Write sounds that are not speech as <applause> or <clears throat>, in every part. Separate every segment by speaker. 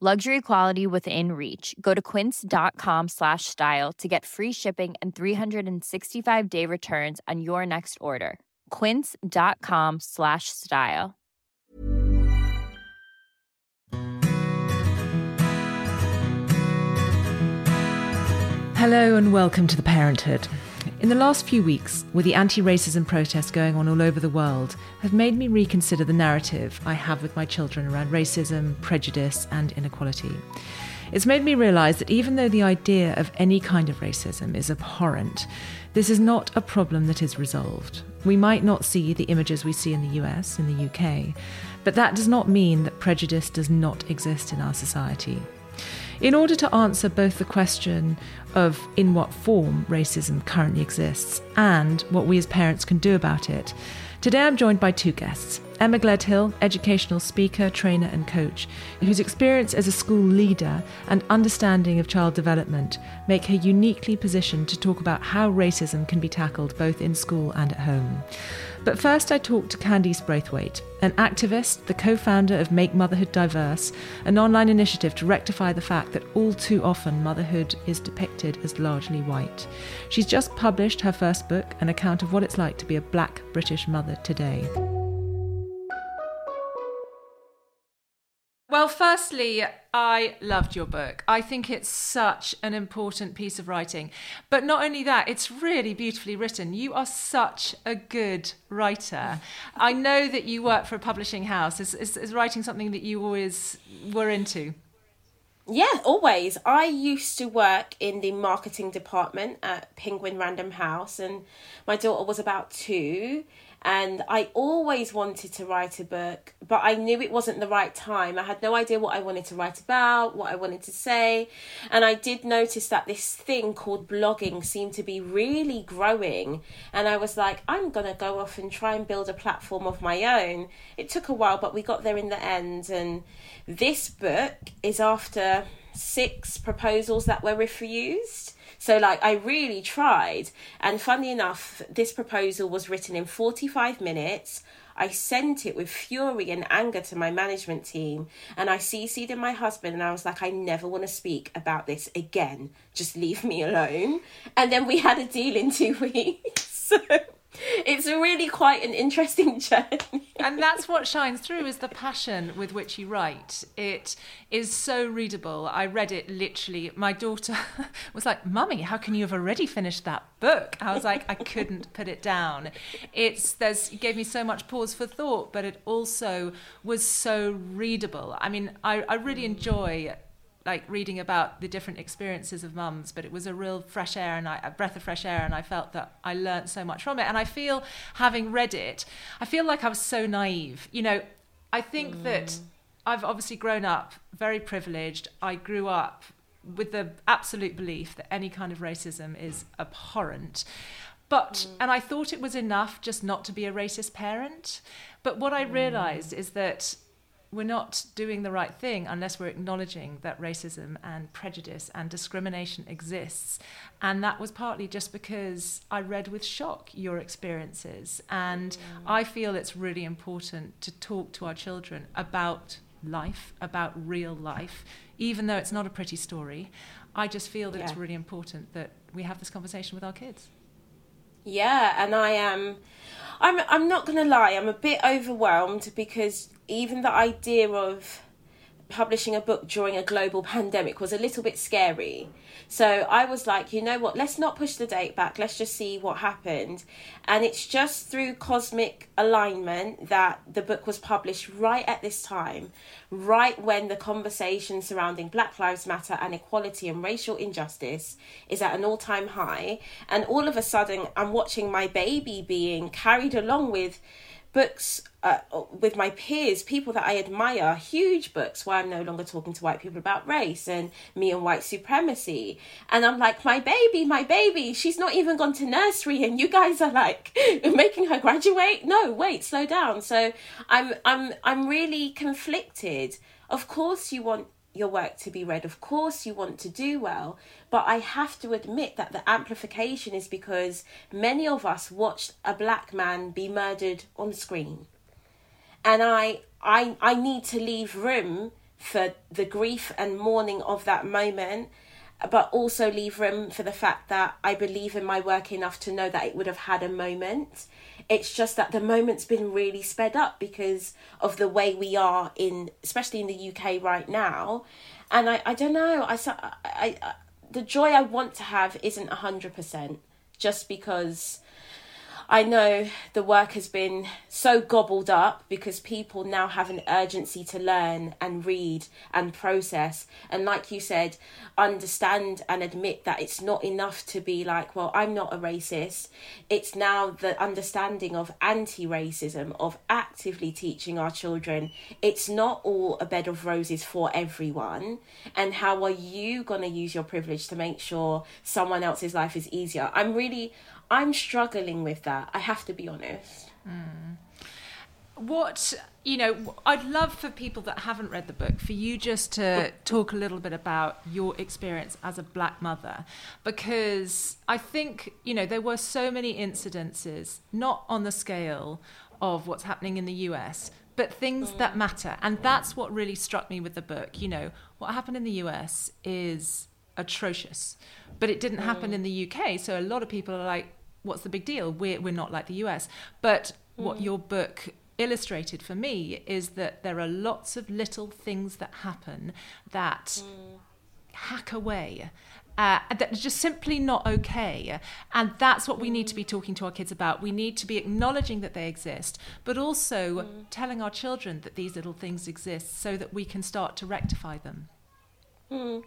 Speaker 1: Luxury quality within reach. Go to quince.com slash style to get free shipping and 365 day returns on your next order. Quince.com slash style.
Speaker 2: Hello and welcome to The Parenthood. In the last few weeks, with the anti racism protests going on all over the world, have made me reconsider the narrative I have with my children around racism, prejudice, and inequality. It's made me realise that even though the idea of any kind of racism is abhorrent, this is not a problem that is resolved. We might not see the images we see in the US, in the UK, but that does not mean that prejudice does not exist in our society. In order to answer both the question of in what form racism currently exists and what we as parents can do about it, today I'm joined by two guests. Emma Gleadhill, educational speaker, trainer, and coach, whose experience as a school leader and understanding of child development make her uniquely positioned to talk about how racism can be tackled both in school and at home. But first, I talked to Candice Brathwaite, an activist, the co founder of Make Motherhood Diverse, an online initiative to rectify the fact that all too often motherhood is depicted as largely white. She's just published her first book, an account of what it's like to be a black British mother today. Well, firstly, I loved your book. I think it's such an important piece of writing. But not only that, it's really beautifully written. You are such a good writer. I know that you work for a publishing house. Is, is, is writing something that you always were into?
Speaker 3: Yeah, always. I used to work in the marketing department at Penguin Random House, and my daughter was about two and I always wanted to write a book, but I knew it wasn't the right time. I had no idea what I wanted to write about, what I wanted to say, and I did notice that this thing called blogging seemed to be really growing, and I was like, I'm gonna go off and try and build a platform of my own. It took a while, but we got there in the end, and this book is after six proposals that were refused so, like, I really tried. And funny enough, this proposal was written in 45 minutes. I sent it with fury and anger to my management team, and I CC'd in my husband, and I was like, I never want to speak about this again. Just leave me alone. And then we had a deal in two <laughs> weeks. so it's really quite an interesting <laughs> journey.
Speaker 2: and that's what shines through is the passion with which you write. It is so readable. I read it literally. My daughter <laughs> was like, "Mummy, how can you have already finished that book?" I was like, I couldn't put it down. It's there's it gave me so much pause for thought, but it also was so readable. I mean, I, I really enjoy like reading about the different experiences of mums, but it was a real fresh air and I, a breath of fresh air, and I felt that I learnt so much from it. And I feel, having read it, I feel like I was so naive. You know, I think mm. that I've obviously grown up very privileged. I grew up with the absolute belief that any kind of racism is abhorrent. But, mm. and I thought it was enough just not to be a racist parent. But what I mm. realized is that we're not doing the right thing unless we're acknowledging that racism and prejudice and discrimination exists. And that was partly just because I read with shock your experiences. And mm. I feel it's really important to talk to our children about life, about real life, even though it's not a pretty story. I just feel that yeah. it's really important that we have this conversation with our kids.
Speaker 3: Yeah, and I am. I'm. I'm not gonna lie. I'm a bit overwhelmed because even the idea of publishing a book during a global pandemic was a little bit scary. So I was like, you know what, let's not push the date back, let's just see what happened. And it's just through cosmic alignment that the book was published right at this time, right when the conversation surrounding Black Lives Matter and equality and racial injustice is at an all time high. And all of a sudden, I'm watching my baby being carried along with books uh, with my peers, people that I admire, huge books where I'm no longer talking to white people about race and me and white supremacy. And I'm like, my baby, my baby, she's not even gone to nursery, and you guys are like <laughs> making her graduate. No, wait, slow down. So I'm I'm I'm really conflicted. Of course, you want your work to be read. Of course, you want to do well, but I have to admit that the amplification is because many of us watched a black man be murdered on screen. And I, I, I need to leave room for the grief and mourning of that moment, but also leave room for the fact that I believe in my work enough to know that it would have had a moment. It's just that the moment's been really sped up because of the way we are in, especially in the UK right now. And I, I don't know, I, I, I the joy I want to have isn't 100% just because I know the work has been so gobbled up because people now have an urgency to learn and read and process. And like you said, understand and admit that it's not enough to be like, well, I'm not a racist. It's now the understanding of anti racism, of actively teaching our children it's not all a bed of roses for everyone. And how are you going to use your privilege to make sure someone else's life is easier? I'm really, I'm struggling with that. I have to be honest.
Speaker 2: Mm. What, you know, I'd love for people that haven't read the book for you just to talk a little bit about your experience as a black mother because I think, you know, there were so many incidences, not on the scale of what's happening in the US, but things mm. that matter. And that's what really struck me with the book. You know, what happened in the US is atrocious, but it didn't mm. happen in the UK. So a lot of people are like, what's the big deal? We're, we're not like the US. But mm. what your book illustrated for me is that there are lots of little things that happen that mm. hack away. Uh, that are just simply not okay. And that's what we need to be talking to our kids about. We need to be acknowledging that they exist, but also mm. telling our children that these little things exist so that we can start to rectify them.
Speaker 3: Mm.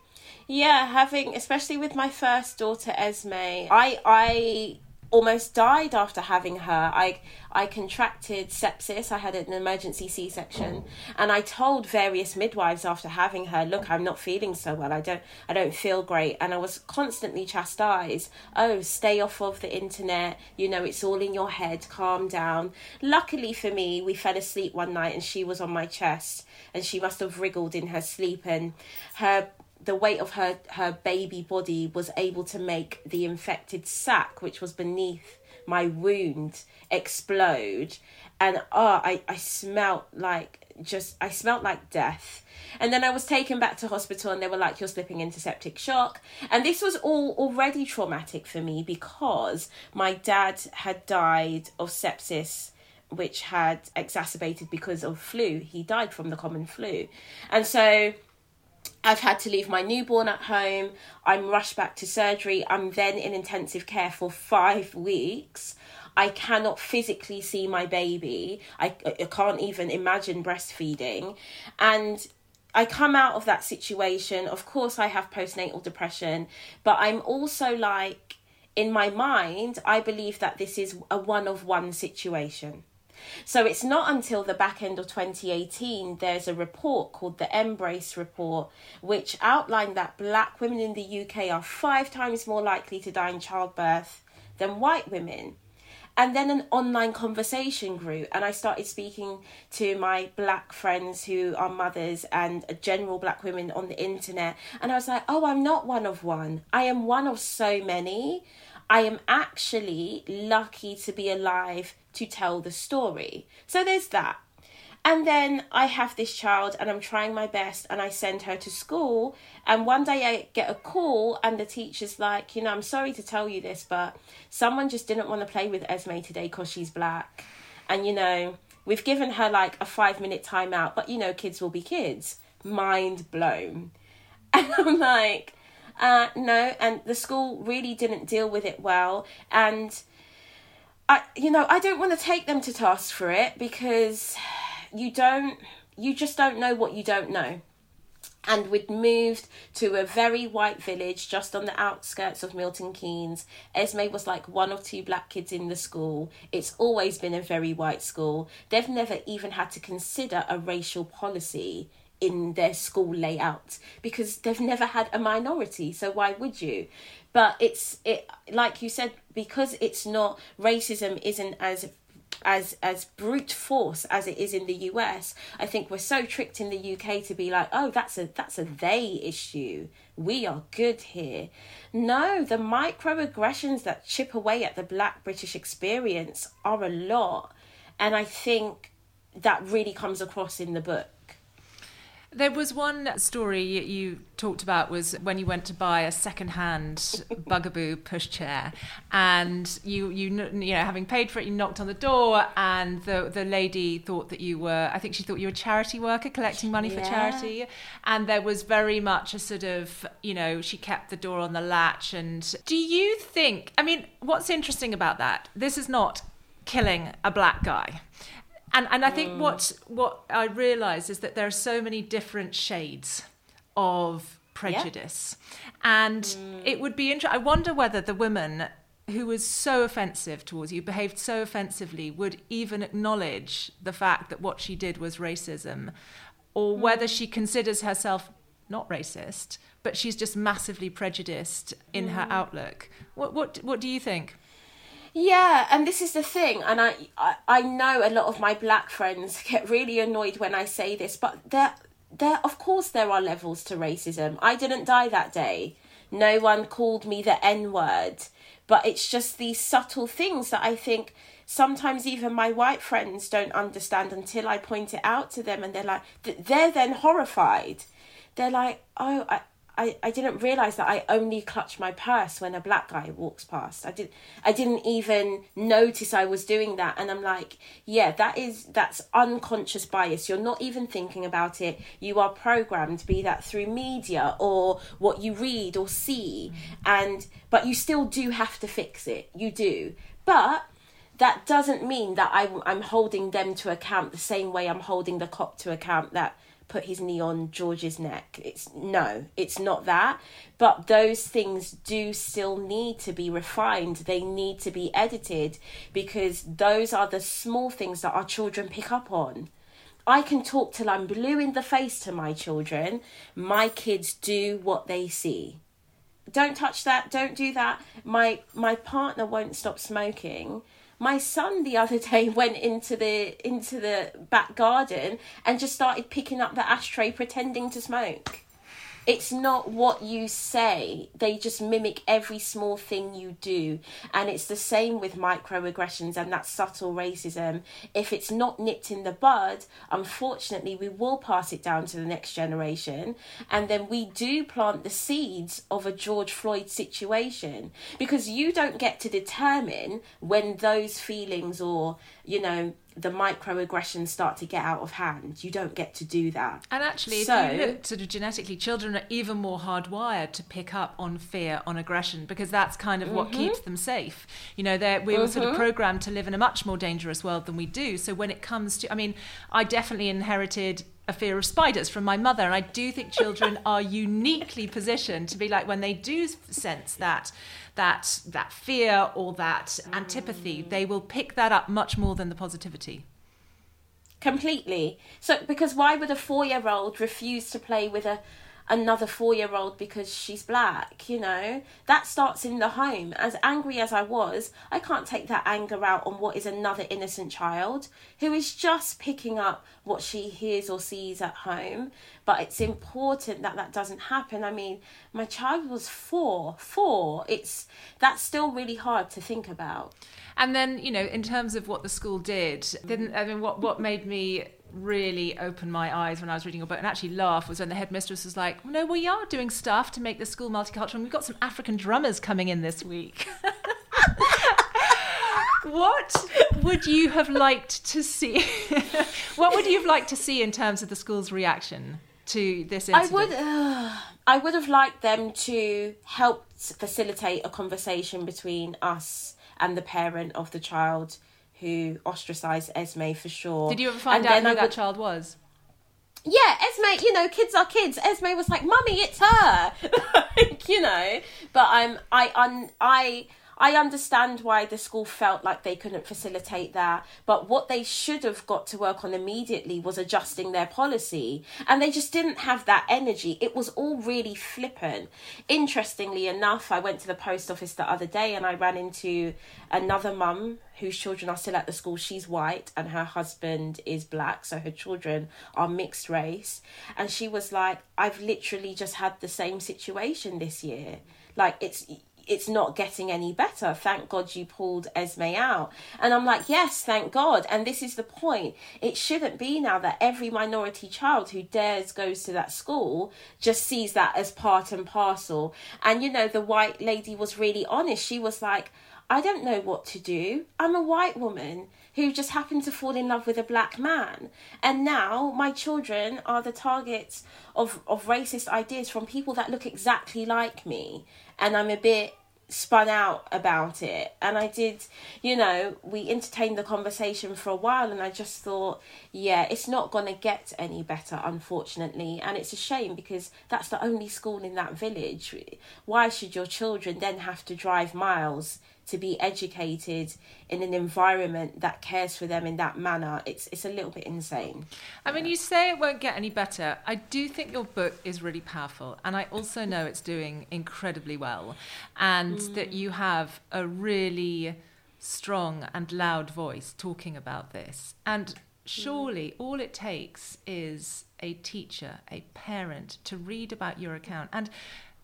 Speaker 3: Yeah, having especially with my first daughter Esme, I I almost died after having her. I I contracted sepsis. I had an emergency C section, and I told various midwives after having her, "Look, I'm not feeling so well. I don't I don't feel great." And I was constantly chastised. Oh, stay off of the internet. You know, it's all in your head. Calm down. Luckily for me, we fell asleep one night, and she was on my chest, and she must have wriggled in her sleep, and her the weight of her her baby body was able to make the infected sac which was beneath my wound explode. And oh i i smelt like just i smelt like death. And then i was taken back to hospital and they were like you're slipping into septic shock. And this was all already traumatic for me because my dad had died of sepsis which had exacerbated because of flu. He died from the common flu. And so I've had to leave my newborn at home. I'm rushed back to surgery. I'm then in intensive care for five weeks. I cannot physically see my baby. I, I can't even imagine breastfeeding. And I come out of that situation. Of course, I have postnatal depression, but I'm also like, in my mind, I believe that this is a one of one situation. So it's not until the back end of 2018 there's a report called the Embrace Report, which outlined that black women in the UK are five times more likely to die in childbirth than white women. And then an online conversation grew, and I started speaking to my black friends who are mothers and general black women on the internet. And I was like, oh, I'm not one of one. I am one of so many. I am actually lucky to be alive to tell the story. So there's that. And then I have this child and I'm trying my best and I send her to school. And one day I get a call and the teacher's like, you know, I'm sorry to tell you this, but someone just didn't want to play with Esme today because she's black. And, you know, we've given her like a five minute timeout, but, you know, kids will be kids. mind blown. <laughs> And I'm like, uh, no. And the school really didn't deal with it well. And I, you know, I don't want to take them to task for it because you don't, you just don't know what you don't know and we'd moved to a very white village just on the outskirts of Milton Keynes. Esme was like one or two black kids in the school. It's always been a very white school. They've never even had to consider a racial policy in their school layout because they've never had a minority so why would you but it's it like you said because it's not racism isn't as as as brute force as it is in the US, I think we're so tricked in the UK to be like, oh, that's a that's a they issue. We are good here. No, the microaggressions that chip away at the Black British experience are a lot, and I think that really comes across in the book.
Speaker 2: There was one story you talked about was when you went to buy a second-hand bugaboo pushchair, and you you you know having paid for it, you knocked on the door, and the the lady thought that you were I think she thought you were a charity worker collecting money yeah. for charity, and there was very much a sort of you know she kept the door on the latch. And do you think? I mean, what's interesting about that? This is not killing a black guy and and I think mm. what what I realise is that there are so many different shades of prejudice, yeah. and mm. it would be interesting. I wonder whether the woman who was so offensive towards you, behaved so offensively, would even acknowledge the fact that what she did was racism, or mm. whether she considers herself not racist, but she's just massively prejudiced in her mm. outlook. What what what do you think?
Speaker 3: Yeah, and this is the thing, and I, I I know a lot of my black friends <laughs> get really annoyed when I say this, but there there of course there are levels to racism. I didn't die that day. No one called me the N word, but it's just these subtle things that I think sometimes even my white friends don't understand until I point it out to them, and they're like, they're then horrified. They're like, oh, I, I, I didn't realize that I only clutch my purse when a black guy walks past. I did I didn't even notice I was doing that and I'm like, yeah, that is that's unconscious bias. You're not even thinking about it. You are programmed be that through media or what you read or see and but you still do have to fix it. You do. But that doesn't mean that I'm I'm holding them to account the same way I'm holding the cop to account that put his knee on George's neck. It's no, it's not that. But those things do still need to be refined. They need to be edited because those are the small things that our children pick up on. I can talk till I'm blue in the face to my children. My kids do what they see. Don't touch that, don't do that. My my partner won't stop smoking my son the other day <laughs> went into the into the back garden and just started picking up the ashtray pretending to smoke it's not what you say. They just mimic every small thing you do. And it's the same with microaggressions and that subtle racism. If it's not nipped in the bud unfortunately we will pass it down to the next generation. And then we do plant the seeds of a george floyd situation. Because you don't get to determine when those feelings or you know the microaggressions start to get out of hand. You don't get to do that.
Speaker 2: And actually, so, if you look sort of genetically, children are even more hardwired to pick up on fear, on aggression, because that's kind of mm-hmm. what keeps them safe. You know, we were mm-hmm. sort of mm-hmm. programmed to live in a much more dangerous world than we do. So when it comes to, I mean, I definitely inherited a fear of spiders from my mother. And I do think children <laughs> are uniquely positioned to be like when they do sense that that that fear or that antipathy, mm. they will pick that up much more than the positivity.
Speaker 3: Completely. So because why would a four year old refuse to play with a another four year old because she's black, you know? That starts in the home. As angry as I was, I can't take that anger out on what is another innocent child who is just picking up what she hears or sees at home. But it's important that that doesn't happen. I mean, my child was four, four. It's that's still really hard to think about.
Speaker 2: And then, you know, in terms of what the school did, didn't I mean what what made me really opened my eyes when I was reading your book and actually laugh was when the headmistress was like, no, we are doing stuff to make the school multicultural and we've got some African drummers coming in this week. <laughs> what would you have liked to see? <laughs> what would you have liked to see in terms of the school's reaction? to this
Speaker 3: I would, uh, I would have liked them to help facilitate a conversation between us and the parent of the child who ostracized Esme for sure.
Speaker 2: Did you ever find
Speaker 3: And
Speaker 2: out who
Speaker 3: I
Speaker 2: that
Speaker 3: would-
Speaker 2: child was?
Speaker 3: yeah, Esme, you know, kids are kids. Esme was like, "Mummy, it's her," <laughs> like, you know. But I'm, I, un, I, I understand why the school felt like they couldn't facilitate that. But what they should have got to work on immediately was adjusting their policy, and they just didn't have that energy. It was all really flippant. Interestingly enough, I went to the post office the other day and I ran into another mum whose children are still at the school. She's white and her husband is black, so her children are mixed race. And she was like, I've literally just had the same situation this year. Like it's it's not getting any better. Thank God you pulled Esme out. And I'm like, yes, thank God. And this is the point. It shouldn't be now that every minority child who dares goes to that school just sees that as part and parcel. And you know, the white lady was really honest. She was like, I don't know what to do. I'm a white woman who just happened to fall in love with a black man. And now my children are the targets of, of racist ideas from people that look exactly like me. And I'm a bit spun out about it. And I did, you know, we entertained the conversation for a while and I just thought, yeah, it's not going to get any better, unfortunately. And it's a shame because that's the only school in that village. Why should your children then have to drive miles? To be educated in an environment that cares for them in that manner it's it's a little bit insane
Speaker 2: I mean, you say it won't get any better. I do think your book is really powerful, and I also know it's doing incredibly well, and mm. that you have a really strong and loud voice talking about this. And mm. surely all it takes is a teacher, a parent, to read about your account, and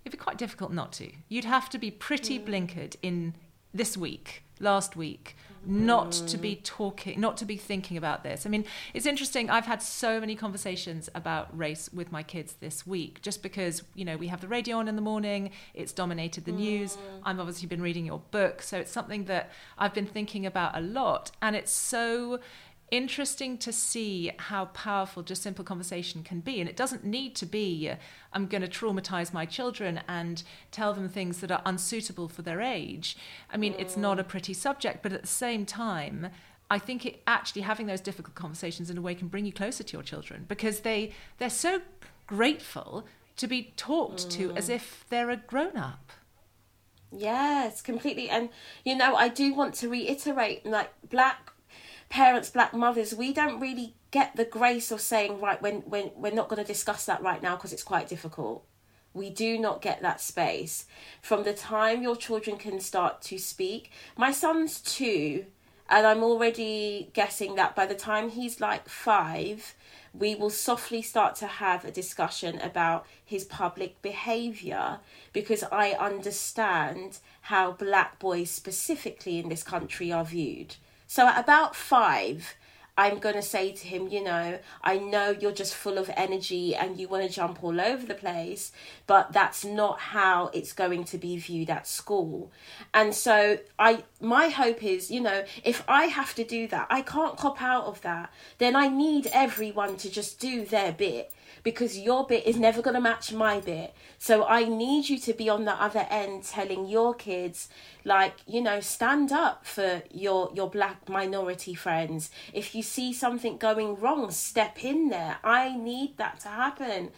Speaker 2: it'd be quite difficult not to. You'd have to be pretty mm. blinkered in this week, last week, not to be mm. talking, not to be thinking about this. I mean, it's interesting. I've had so many conversations about race with my kids this week, just because you know we have the radio on in the morning. It's dominated the news. Mm. I've obviously been reading your book, so it's something that I've been thinking about a lot, and it's so interesting to see how powerful just simple conversation can be. And it doesn't need to be i'm going to traumatize my children and tell them things that are unsuitable for their age. I mean it's not a mm. pretty subject but at the same time i think it actually having those difficult conversations in a way can bring you closer to your children because they they're so grateful to be talked to mm. as if they're a grown up
Speaker 3: yes completely. And you know i do want to reiterate like black parents black mothers we don't really get the grace of saying right when when we're not going to discuss that right now because it's quite difficult we do not get that space from the time your children can start to speak my son's two and i'm already guessing that by the time he's like five we will softly start to have a discussion about his public behavior because I understand how black boys specifically in this country are viewed. So at about five, I'm going to say to him, you know, I know you're just full of energy and you want to jump all over the place, but that's not how it's going to be viewed at school. And so I my hope is, you know, if I have to do that, I can't cop out of that. Then I need everyone to just do their bit because your bit is never going to match my bit. So I need you to be on the other end telling your kids like, you know, stand up for your your black minority friends. If you see something going wrong, step in there. I need that to happen.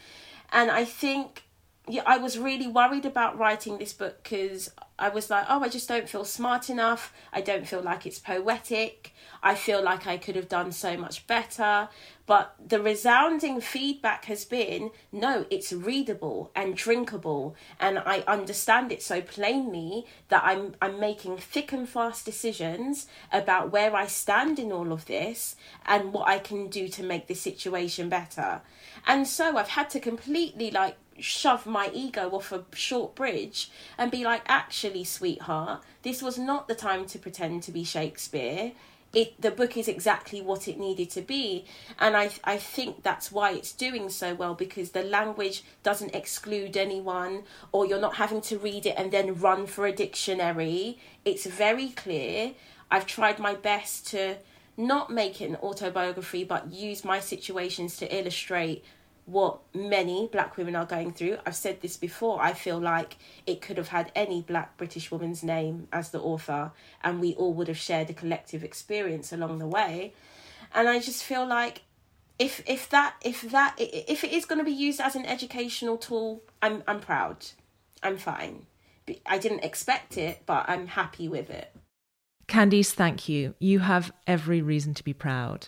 Speaker 3: And I think yeah, I was really worried about writing this book because I was like, oh, I just don't feel smart enough. I don't feel like it's poetic. I feel like I could have done so much better. But the resounding feedback has been no, it's readable and drinkable, and I understand it so plainly that I'm I'm making thick and fast decisions about where I stand in all of this and what I can do to make this situation better. And so I've had to completely like shove my ego off a short bridge and be like, actually, sweetheart, this was not the time to pretend to be Shakespeare. It the book is exactly what it needed to be, and I I think that's why it's doing so well because the language doesn't exclude anyone, or you're not having to read it and then run for a dictionary. It's very clear. I've tried my best to not make it an autobiography, but use my situations to illustrate what many black women are going through. I've said this before. I feel like it could have had any black British woman's name as the author, and we all would have shared a collective experience along the way. And I just feel like if if that if that if it is going to be used as an educational tool, I'm I'm proud. I'm fine. I didn't expect it, but I'm happy with it.
Speaker 2: Candice, thank you. You have every reason to be proud.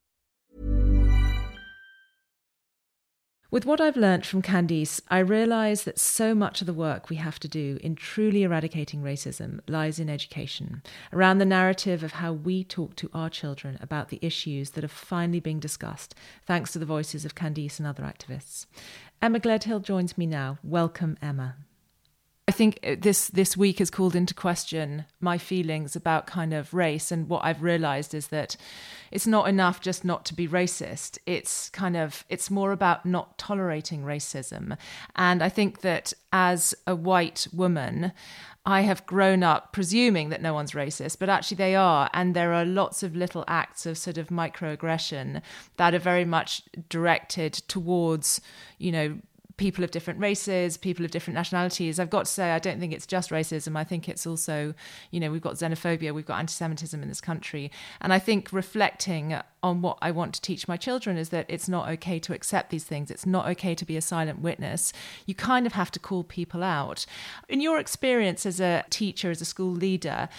Speaker 2: With what I've learnt from Candice, I realise that so much of the work we have to do in truly eradicating racism lies in education, around the narrative of how we talk to our children about the issues that are finally being discussed, thanks to the voices of Candice and other activists. Emma Gleadhill joins me now. Welcome, Emma. I think uh, this this week has called into question my feelings about kind of race and what I've realized is that it's not enough just not to be racist it's kind of it's more about not tolerating racism and I think that as a white woman I have grown up presuming that no one's racist, but actually they are. And there are lots of little acts of sort of microaggression that are very much directed towards, you know, people of different races, people of different nationalities. I've got to say, I don't think it's just racism. I think it's also, you know, we've got xenophobia, we've got anti Semitism in this country. And I think reflecting on what I want to teach my children is that it's not okay to accept these things. It's not okay to be a silent witness. You kind of have to call people out. In your experience as a teacher, as a school leader,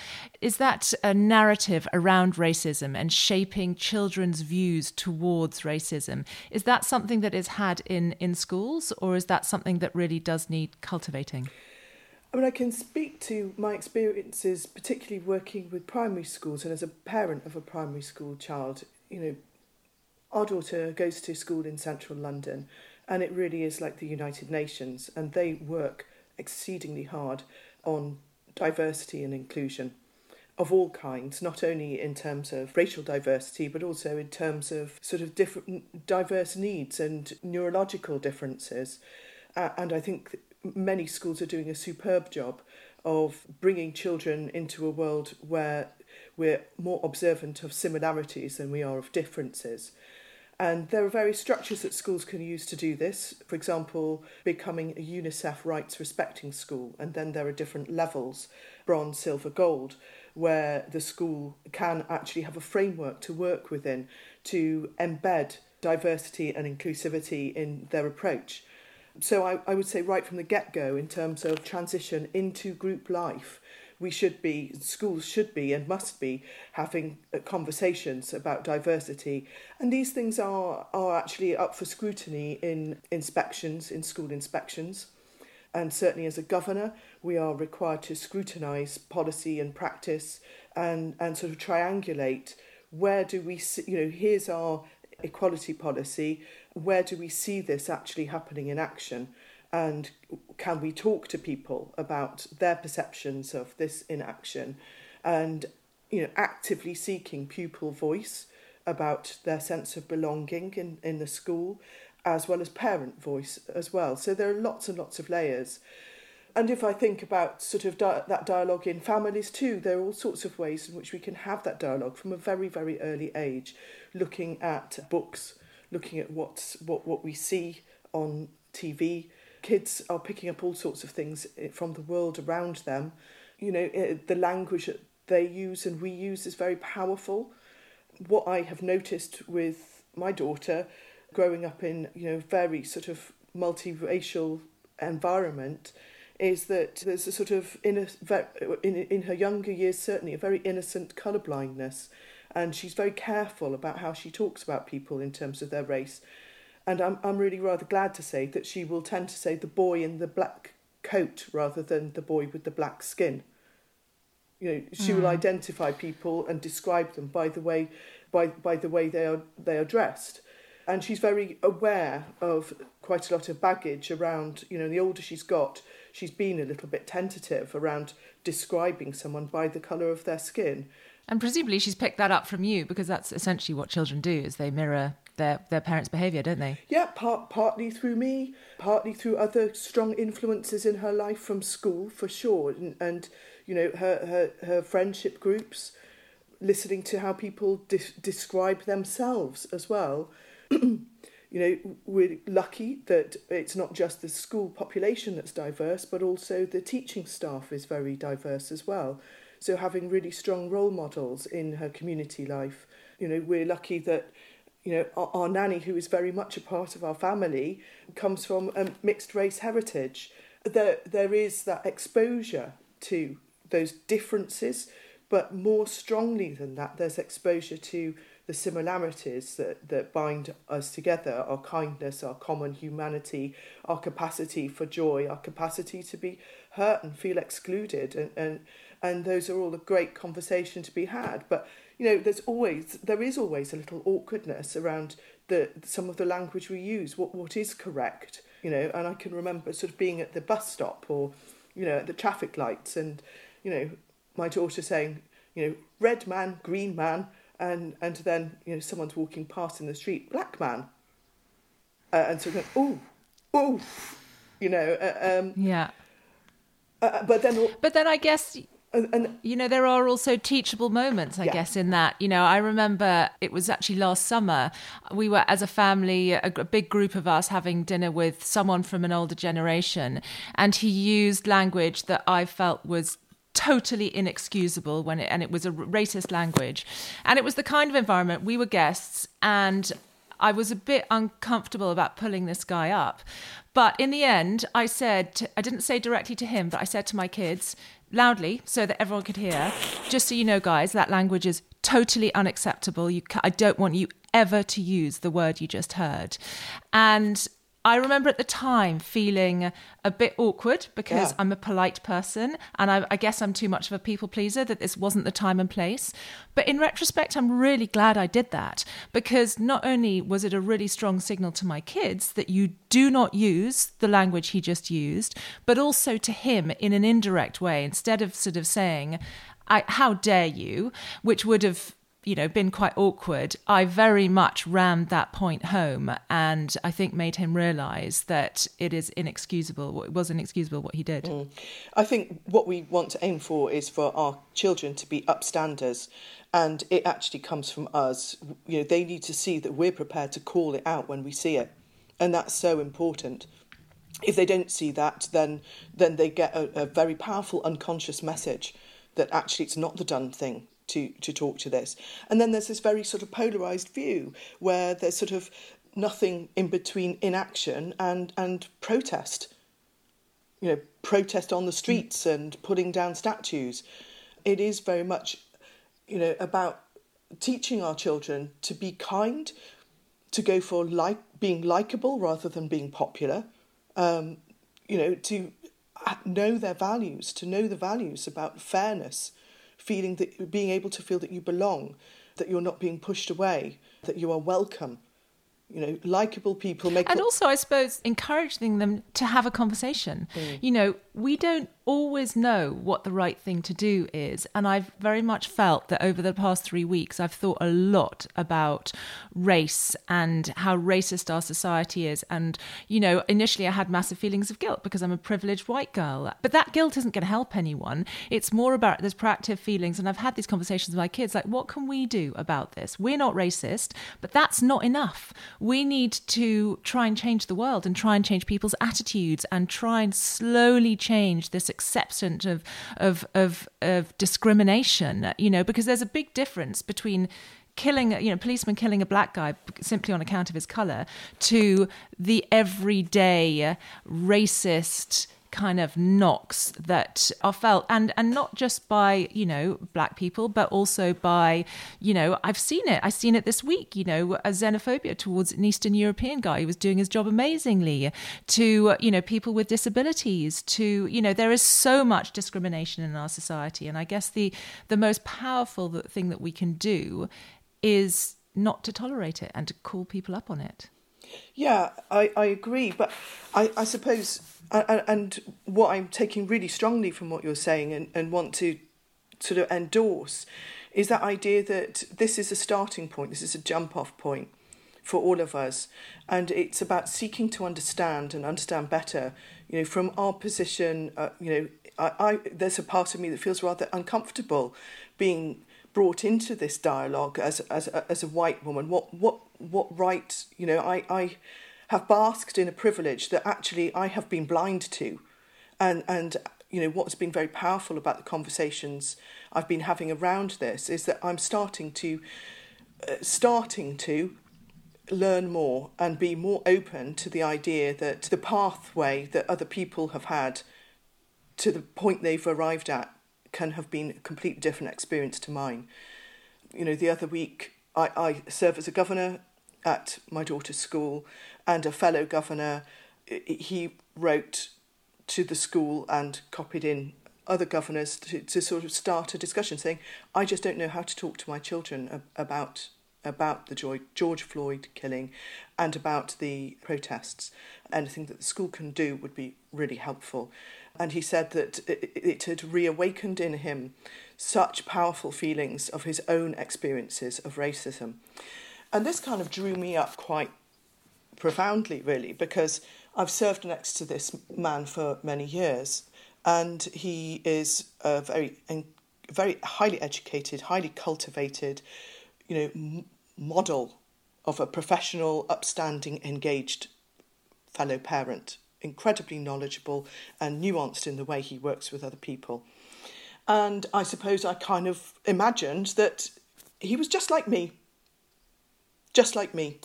Speaker 2: is that a narrative around racism and shaping children's views towards racism? Is that something that is had in, in schools or is that something that really does need cultivating?
Speaker 4: I mean, I can speak to my experiences, particularly working with primary schools and as a parent of a primary school child you know, our daughter goes to school in central London and it really is like the United Nations and they work exceedingly hard on diversity and inclusion of all kinds, not only in terms of racial diversity, but also in terms of sort of different diverse needs and neurological differences. Uh, and I think many schools are doing a superb job of bringing children into a world where we're more observant of similarities than we are of differences. And there are various structures that schools can use to do this. For example, becoming a UNICEF rights respecting school. And then there are different levels bronze, silver, gold where the school can actually have a framework to work within to embed diversity and inclusivity in their approach. So I, I would say, right from the get go, in terms of transition into group life, we should be, schools should be and must be having uh, conversations about diversity. And these things are, are actually up for scrutiny in inspections, in school inspections. And certainly as a governor, we are required to scrutinise policy and practice and, and sort of triangulate where do we see, you know, here's our equality policy, where do we see this actually happening in action? And can we talk to people about their perceptions of this inaction and you know actively seeking pupil voice about their sense of belonging in, in the school as well as parent voice as well. So there are lots and lots of layers. And if I think about sort of di- that dialogue in families too, there are all sorts of ways in which we can have that dialogue from a very, very early age, looking at books, looking at what's, what, what we see on TV, kids are picking up all sorts of things eh, from the world around them. you know, eh, the language that they use and we use is very powerful. What I have noticed with my daughter growing up in, you know, very sort of multiracial environment is that there's a sort of in, in in her younger years certainly a very innocent colorblindness and she's very careful about how she talks about people in terms of their race and I'm I'm really rather glad to say that she will tend to say the boy in the black coat rather than the boy with the black skin you know she mm. will identify people and describe them by the way by by the way they are they are dressed and she's very aware of quite a lot of baggage around you know the older she's got she's been a little bit tentative around describing someone by the colour of their skin.
Speaker 2: And presumably she's picked that up from you because that's essentially what children do is they mirror their, their parents' behaviour, don't they?
Speaker 4: Yeah, part, partly through me, partly through other strong influences in her life from school, for sure. And, and you know, her, her, her friendship groups, listening to how people de- describe themselves as well. <clears throat> you know, we're lucky that it's not just the school population that's diverse, but also the teaching staff is very diverse as well. So having really strong role models in her community life, you know, we're lucky that you know our, our nanny, who is very much a part of our family, comes from a mixed race heritage. There, there is that exposure to those differences, but more strongly than that, there's exposure to the similarities that, that bind us together our kindness, our common humanity, our capacity for joy, our capacity to be hurt and feel excluded. And, and, and those are all a great conversation to be had. But, you know, there's always, there is always a little awkwardness around the, some of the language we use, what, what is correct, you know. And I can remember sort of being at the bus stop or, you know, at the traffic lights and, you know, my daughter saying, you know, red man, green man, and and then you know someone's walking past in the street, black man, uh, and so going, oh, oh, you know, uh, um,
Speaker 2: yeah.
Speaker 4: Uh, but then,
Speaker 2: but then I guess and, and, you know there are also teachable moments i yeah. guess in that you know i remember it was actually last summer we were as a family a, a, big group of us having dinner with someone from an older generation and he used language that i felt was totally inexcusable when it and it was a racist language and it was the kind of environment we were guests and I was a bit uncomfortable about pulling this guy up. But in the end, I said, I didn't say directly to him, but I said to my kids loudly so that everyone could hear, just so you know, guys, that language is totally unacceptable. You, I don't want you ever to use the word you just heard. And I remember at the time feeling a bit awkward because yeah. I'm a polite person and I, I, guess I'm too much of a people pleaser that this wasn't the time and place. But in retrospect, I'm really glad I did that because not only was it a really strong signal to my kids that you do not use the language he just used, but also to him in an indirect way, instead of sort of saying, how dare you, which would have you know been quite awkward. I very much rammed that point home and i think made him realize that it is inexcusable it was inexcusable what he did. Mm.
Speaker 4: i think what we want to aim for is for our children to be upstanders and it actually comes from us. You know they need to see that we're prepared to call it out when we see it and that's so important. If they don't see that then then they get a, a very powerful unconscious message that actually it's not the done thing to, to talk to this. And then there's this very sort of polarized view where there's sort of nothing in between inaction and, and protest. You know, protest on the streets and putting down statues. It is very much, you know, about teaching our children to be kind, to go for like being likable rather than being popular. Um, you know, to know their values, to know the values about fairness, feeling that being able to feel that you belong, that you're not being pushed away, that you are welcome. You know, likable people make.
Speaker 2: And also, I suppose, encouraging them to have a conversation. Mm. You know, we don't always know what the right thing to do is. And I've very much felt that over the past three weeks, I've thought a lot about race and how racist our society is. And, you know, initially I had massive feelings of guilt because I'm a privileged white girl. But that guilt isn't going to help anyone. It's more about there's proactive feelings. And I've had these conversations with my kids like, what can we do about this? We're not racist, but that's not enough. We need to try and change the world and try and change people's attitudes and try and slowly change this acceptance of of of of discrimination. You know, because there's a big difference between killing you know policeman killing a black guy simply on account of his color to the everyday racist kind of knocks that are felt and and not just by you know black people but also by you know I've seen it. I've seen it this week you know a xenophobia towards an Eastern European guy who was doing his job amazingly to you know people with disabilities to you know there is so much discrimination in our society and I guess the the most powerful thing that we can do is not to tolerate it and to call people up on it
Speaker 4: yeah, I, I agree, but I, I suppose, and, and what I'm taking really strongly from what you're saying and, and want to sort of endorse is that idea that this is a starting point, this is a jump off point for all of us. And it's about seeking to understand and understand better, you know, from our position, uh, you know, I, I, there's a part of me that feels rather uncomfortable being brought into this dialogue as as as a white woman what what what right you know i i have basked in a privilege that actually i have been blind to and and you know what's been very powerful about the conversations i've been having around this is that i'm starting to uh, starting to learn more and be more open to the idea that the pathway that other people have had to the point they've arrived at can have been a completely different experience to mine. You know, the other week I, I serve as a governor at my daughter's school, and a fellow governor, he wrote to the school and copied in other governors to, to sort of start a discussion saying, I just don't know how to talk to my children about about the George Floyd killing and about the protests. Anything that the school can do would be really helpful. And he said that it, had reawakened in him such powerful feelings of his own experiences of racism. And this kind of drew me up quite profoundly, really, because I've served next to this man for many years, and he is a very, very highly educated, highly cultivated, you know, model of a professional, upstanding, engaged fellow parent incredibly knowledgeable and nuanced in the way he works with other people. And I suppose I kind of imagined that he was just like me. Just like me.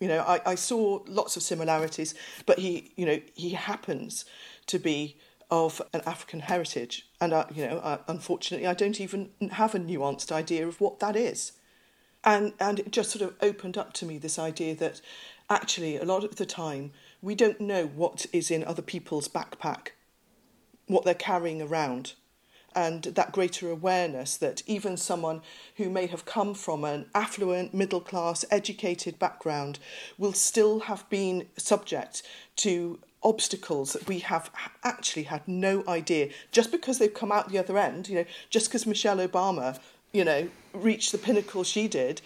Speaker 4: You know, I, I saw lots of similarities, but he, you know, he happens to be of an African heritage. And, I, you know, I, unfortunately, I don't even have a nuanced idea of what that is. And, and it just sort of opened up to me this idea that actually, a lot of the time, we don't know what is in other people's backpack, what they're carrying around. And that greater awareness that even someone who may have come from an affluent, middle class, educated background will still have been subject to obstacles that we have actually had no idea. Just because they've come out the other end, you know, just because Michelle Obama, you know, reached the pinnacle she did,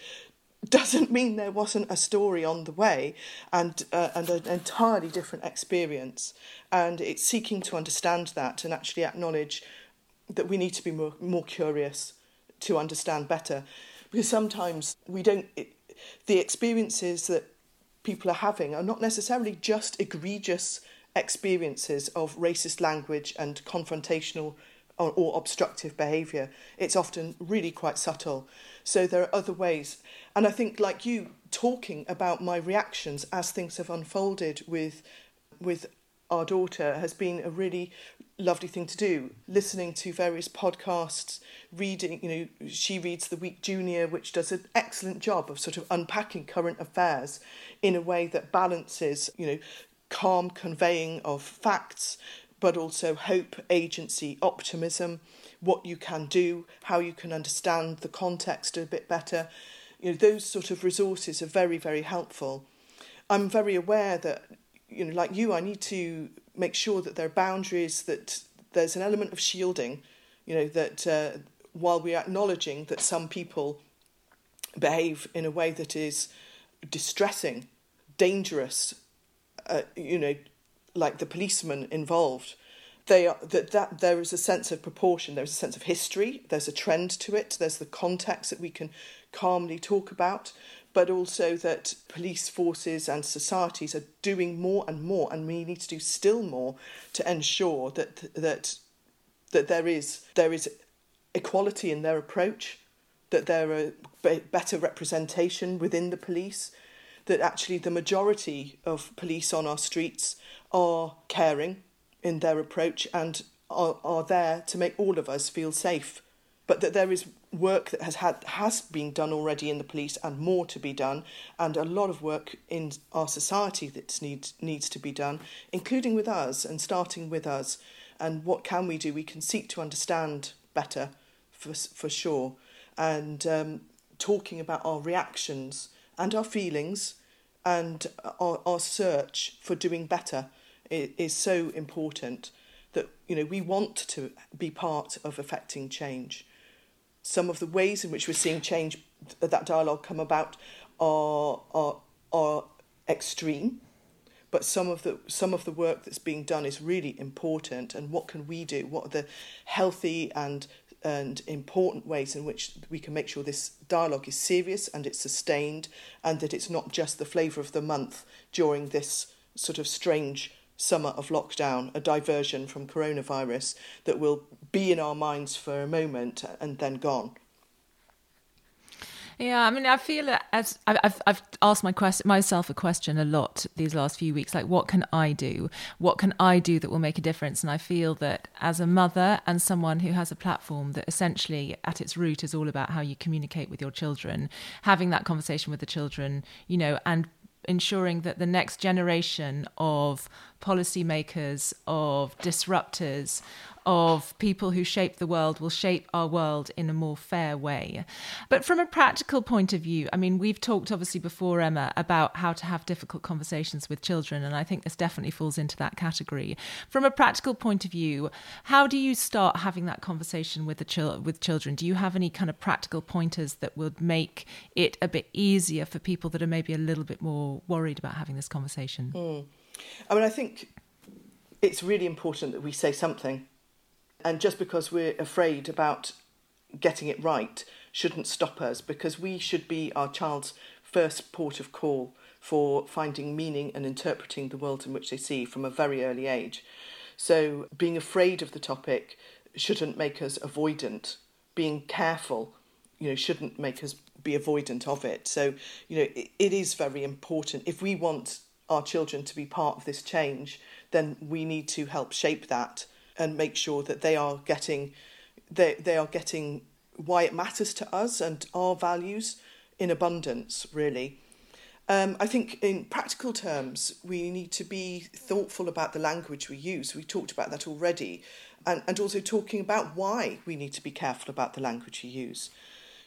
Speaker 4: doesn't mean there wasn't a story on the way and uh, and an entirely different experience and it's seeking to understand that and actually acknowledge that we need to be more, more curious to understand better. Because sometimes we don't it, the experiences that people are having are not necessarily just egregious experiences of racist language and confrontational or, or obstructive behavior. It's often really quite subtle. So there are other ways. And I think, like you, talking about my reactions as things have unfolded with, with our daughter has been a really lovely thing to do. Listening to various podcasts, reading, you know, she reads The Week Junior, which does an excellent job of sort of unpacking current affairs in a way that balances, you know, calm conveying of facts, but also hope, agency, optimism what you can do, how you can understand the context a bit better. You know, those sort of resources are very, very helpful. I'm very aware that, you know, like you, I need to make sure that there are boundaries, that there's an element of shielding, you know, that uh, while we're acknowledging that some people behave in a way that is distressing, dangerous, uh, you know, like the policeman involved, they are that, that there is a sense of proportion there's a sense of history there's a trend to it there's the context that we can calmly talk about, but also that police forces and societies are doing more and more, and we need to do still more to ensure that that that there is there is equality in their approach, that there are better representation within the police, that actually the majority of police on our streets are caring in their approach and are, are there to make all of us feel safe but that there is work that has had has been done already in the police and more to be done and a lot of work in our society that needs needs to be done including with us and starting with us. And what can we do? We can seek to understand better for for sure. And um, talking about our reactions and our feelings and our, our search for doing better is, is so important that you know we want to be part of affecting change some of the ways in which we're seeing change that dialogue come about are are are extreme but some of the some of the work that's being done is really important and what can we do? What are the healthy and and important ways in which we can make sure this dialogue is serious and it's sustained and that it's not just the flavour of the month during this sort of strange summer of lockdown, a diversion from coronavirus that will be in our minds for a moment and then gone.
Speaker 2: Yeah, I mean, I feel as I've I've asked my question myself a question a lot these last few weeks, like what can I do? What can I do that will make a difference? And I feel that as a mother and someone who has a platform that essentially at its root is all about how you communicate with your children, having that conversation with the children, you know, and ensuring that the next generation of policymakers, of disruptors, of people who shape the world will shape our world in a more fair way. But from a practical point of view, I mean, we've talked obviously before, Emma, about how to have difficult conversations with children, and I think this definitely falls into that category. From a practical point of view, how do you start having that conversation with the chil- with children? Do you have any kind of practical pointers that would make it a bit easier for people that are maybe a little bit more worried about having this conversation?
Speaker 4: Mm. I mean, I think it's really important that we say something. And just because we're afraid about getting it right shouldn't stop us because we should be our child's first port of call for finding meaning and interpreting the world in which they see from a very early age. So being afraid of the topic shouldn't make us avoidant. Being careful, you know, shouldn't make us be avoidant of it. So, you know, it, it is very important. If we want our children to be part of this change, then we need to help shape that and make sure that they are getting they, they are getting why it matters to us and our values in abundance really. Um, I think in practical terms we need to be thoughtful about the language we use. We talked about that already. And, and also talking about why we need to be careful about the language we use.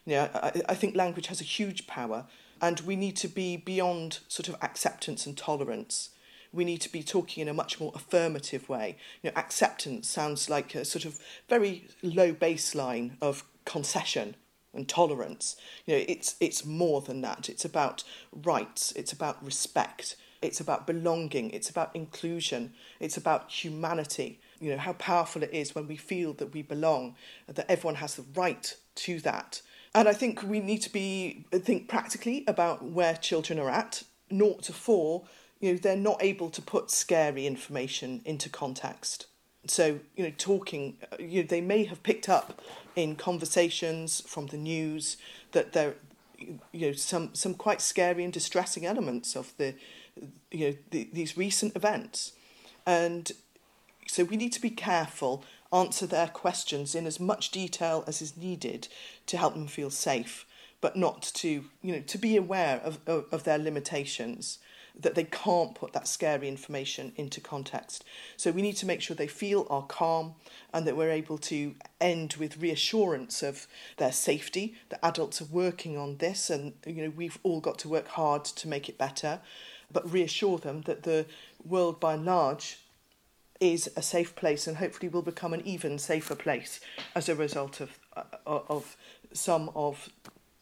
Speaker 4: You know, I, I think language has a huge power and we need to be beyond sort of acceptance and tolerance we need to be talking in a much more affirmative way. You know, acceptance sounds like a sort of very low baseline of concession and tolerance. You know, it's it's more than that. It's about rights. It's about respect. It's about belonging. It's about inclusion. It's about humanity. You know how powerful it is when we feel that we belong, that everyone has the right to that. And I think we need to be think practically about where children are at. Naught to four you know they're not able to put scary information into context. So you know talking uh, you know, they may have picked up in conversations from the news that there you know some some quite scary and distressing elements of the you know the, these recent events. And so we need to be careful answer their questions in as much detail as is needed to help them feel safe but not to you know to be aware of, of, of their limitations that they can't put that scary information into context. So we need to make sure they feel our calm and that we're able to end with reassurance of their safety. The adults are working on this and you know we've all got to work hard to make it better, but reassure them that the world by and large is a safe place and hopefully will become an even safer place as a result of uh, of some of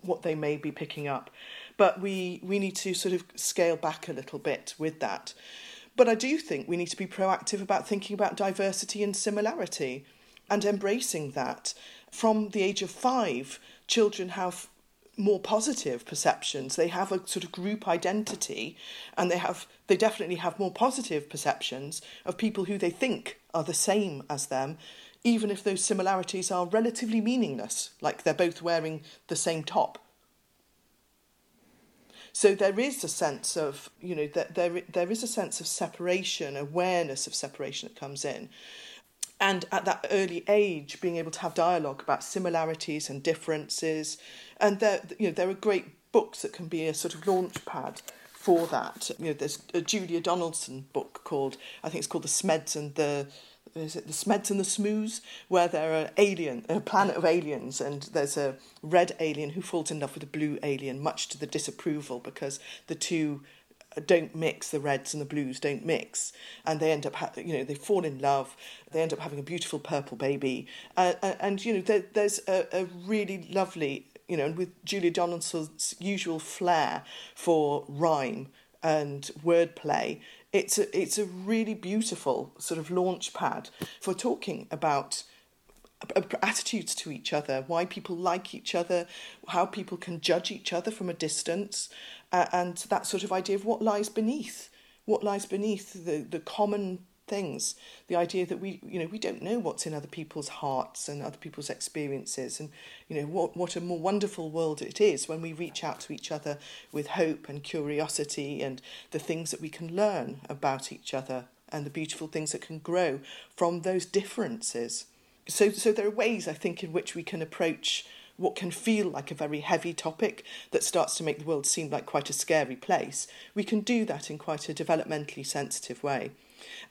Speaker 4: what they may be picking up. But we, we need to sort of scale back a little bit with that. But I do think we need to be proactive about thinking about diversity and similarity and embracing that. From the age of five, children have more positive perceptions. They have a sort of group identity, and they have they definitely have more positive perceptions of people who they think are the same as them, even if those similarities are relatively meaningless, like they're both wearing the same top. So there is a sense of, you know, that there there is a sense of separation, awareness of separation that comes in. And at that early age, being able to have dialogue about similarities and differences, and there, you know, there are great books that can be a sort of launch pad for that. You know, there's a Julia Donaldson book called, I think it's called The Smeds and the is it the Smeds and the Smoos, where there are alien, a planet of aliens, and there's a red alien who falls in love with a blue alien, much to the disapproval because the two don't mix the reds and the blues don't mix. And they end up ha- you know they fall in love they end up having a beautiful purple baby. Uh, and you know there, there's a, a really lovely you know and with julia donaldson's usual flair for rhyme and wordplay it's a, it's a really beautiful sort of launch pad for talking about attitudes to each other, why people like each other, how people can judge each other from a distance, uh, and that sort of idea of what lies beneath, what lies beneath the, the common things. The idea that we you know we don't know what's in other people's hearts and other people's experiences and you know what what a more wonderful world it is when we reach out to each other with hope and curiosity and the things that we can learn about each other and the beautiful things that can grow from those differences. So so there are ways i think in which we can approach what can feel like a very heavy topic that starts to make the world seem like quite a scary place. We can do that in quite a developmentally sensitive way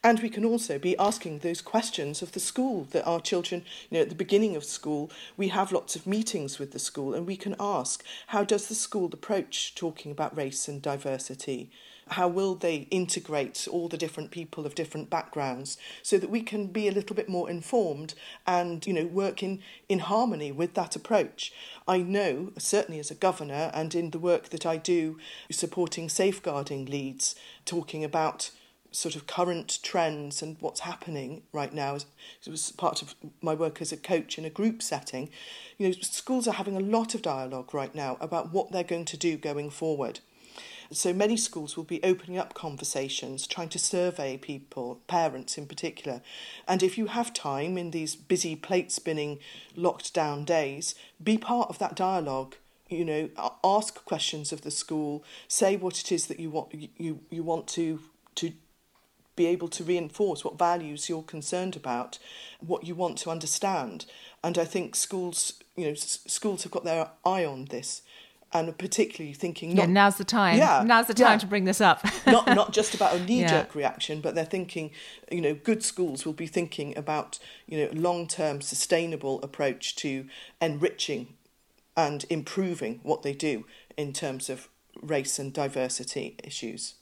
Speaker 4: and we can also be asking those questions of the school that our children, you know, at the beginning of school, we have lots of meetings with the school and we can ask, how does the school approach talking about race and diversity? How will they integrate all the different people of different backgrounds so that we can be a little bit more informed and, you know, work in, in harmony with that approach? I know, certainly as a governor and in the work that I do supporting safeguarding leads, talking about sort of current trends and what's happening right now. It was part of my work as a coach in a group setting. You know, schools are having a lot of dialogue right now about what they're going to do going forward. So many schools will be opening up conversations, trying to survey people, parents in particular. And if you have time in these busy plate spinning, locked down days, be part of that dialogue you know ask questions of the school say what it is that you want you you want to to be able to reinforce what values you're concerned about, what you want to understand. And I think schools, you know, s- schools have got their eye on this. And particularly thinking, not,
Speaker 2: yeah, now's the time.
Speaker 4: Yeah,
Speaker 2: now's the time
Speaker 4: yeah.
Speaker 2: to bring this up. <laughs>
Speaker 4: not not just about a knee jerk
Speaker 2: Yeah.
Speaker 4: reaction, but they're thinking, you know, good schools will be thinking about, you know, long term sustainable approach to enriching and improving what they do in terms of race and diversity issues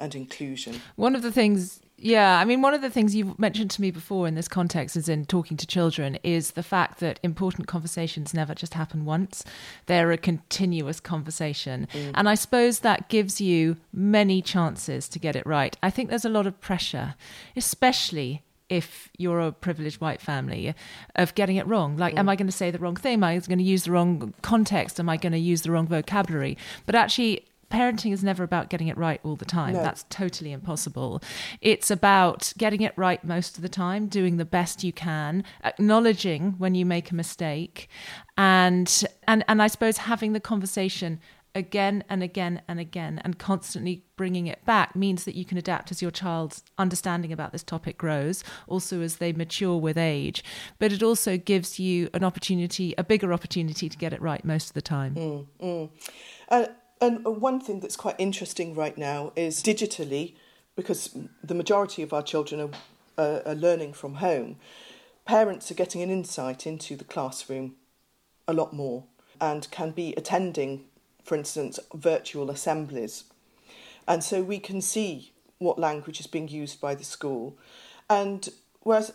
Speaker 4: and inclusion.
Speaker 2: One of the things, yeah, I mean, one of the things you've mentioned to me before in this context, is in talking to children, is the fact that important conversations never just happen once. They're a continuous conversation. Mm. And I suppose that gives you many chances to get it right. I think there's a lot of pressure, especially if you're a privileged white family, of getting it wrong. Like, am mm. I going to say the wrong thing? Am I going to use the wrong context? Am I going to use the wrong vocabulary? But actually, parenting is never about getting it right all the time.
Speaker 4: No.
Speaker 2: That's totally impossible. It's about getting it right most of the time, doing the best you can, acknowledging when you make a mistake, and and and I suppose having the conversation again and again and again and constantly bringing it back means that you can adapt as your child's understanding about this topic grows also as they mature with age but it also gives you an opportunity a bigger opportunity to get it right most of the time
Speaker 4: Uh, and one thing that's quite interesting right now is digitally, because the majority of our children are, uh, are learning from home, parents are getting an insight into the classroom a lot more and can be attending, for instance, virtual assemblies. And so we can see what language is being used by the school. And whereas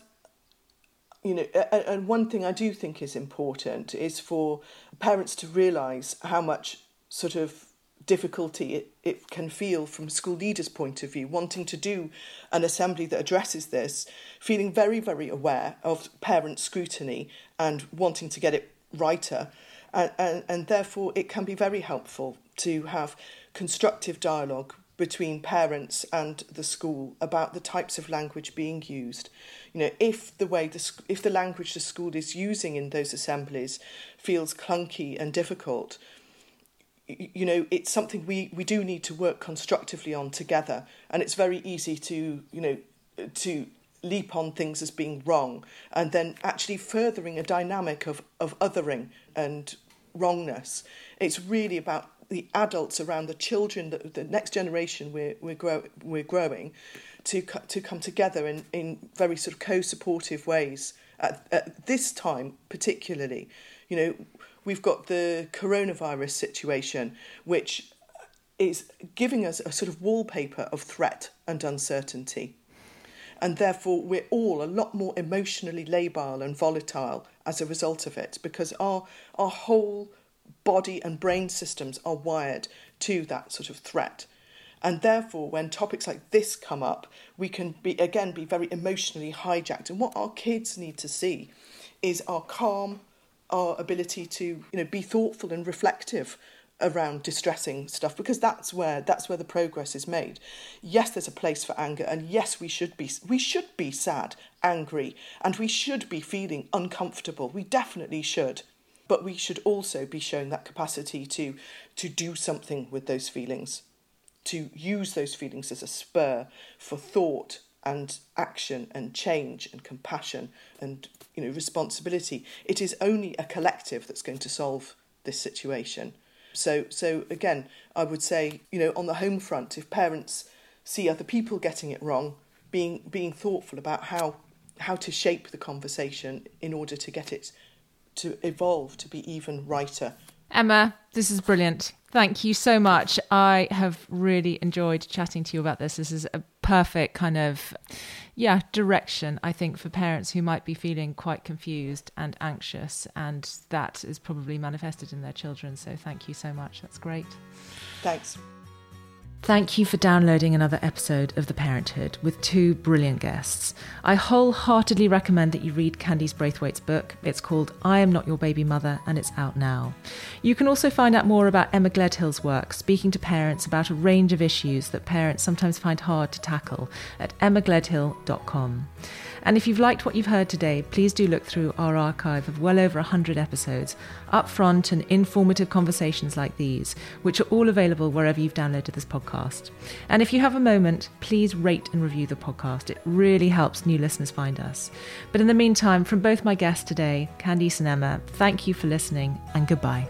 Speaker 4: you know, and one thing I do think is important is for parents to realise how much sort of difficulty it, it can feel from school leaders' point of view, wanting to do an assembly that addresses this, feeling very, very aware of parent scrutiny and wanting to get it righter. And, and, and therefore, it can be very helpful to have constructive dialogue between parents and the school about the types of language being used. You know, if the way the if the language the school is using in those assemblies feels clunky and difficult, you know, it's something we, we do need to work constructively on together. And it's very easy to, you know, to leap on things as being wrong and then actually furthering a dynamic of, of othering and wrongness. It's really about the adults around the children, the, the next generation we're, we're, grow, we're growing, to, to come together in, in very sort of co-supportive ways at, at this time particularly. You know, we've got the coronavirus situation, which is giving us a sort of wallpaper of threat and uncertainty. And therefore, we're all a lot more emotionally labile and volatile as a result of it because our, our whole body and brain systems are wired to that sort of threat. And therefore, when topics like this come up, we can be again be very emotionally hijacked. And what our kids need to see is our calm, our ability to you know be thoughtful and reflective around distressing stuff because that's where that's where the progress is made. Yes there's a place for anger and yes we should be we should be sad angry and we should be feeling uncomfortable. We definitely should. But we should also be shown that capacity to to do something with those feelings to use those feelings as a spur for thought and action and change and compassion and you know responsibility. It is only a collective that's going to solve this situation. So so again i would say you know on the home front if parents see other people getting it wrong being being thoughtful about how how to shape the conversation in order to get it to evolve to be even righter
Speaker 2: Emma, this is brilliant. Thank you so much. I have really enjoyed chatting to you about this. This is a perfect kind of, yeah, direction, I think, for parents who might be feeling quite confused and anxious. And that is probably manifested in their children. So thank you so much. That's great.
Speaker 4: Thanks.
Speaker 2: Thank you for downloading another episode of The Parenthood with two brilliant guests. I wholeheartedly recommend that you read Candice Brathwaite's book. It's called I Am Not Your Baby Mother and it's out now. You can also find out more about Emma Gleadhill's work, speaking to parents about a range of issues that parents sometimes find hard to tackle at emmagleadhill.com. And if you've liked what you've heard today, please do look through our archive of well over 100 episodes, upfront and informative conversations like these, which are all available wherever you've downloaded this podcast. And if you have a moment, please rate and review the podcast. It really helps new listeners find us. But in the meantime, from both my guests today, Candice and Emma, thank you for listening and goodbye.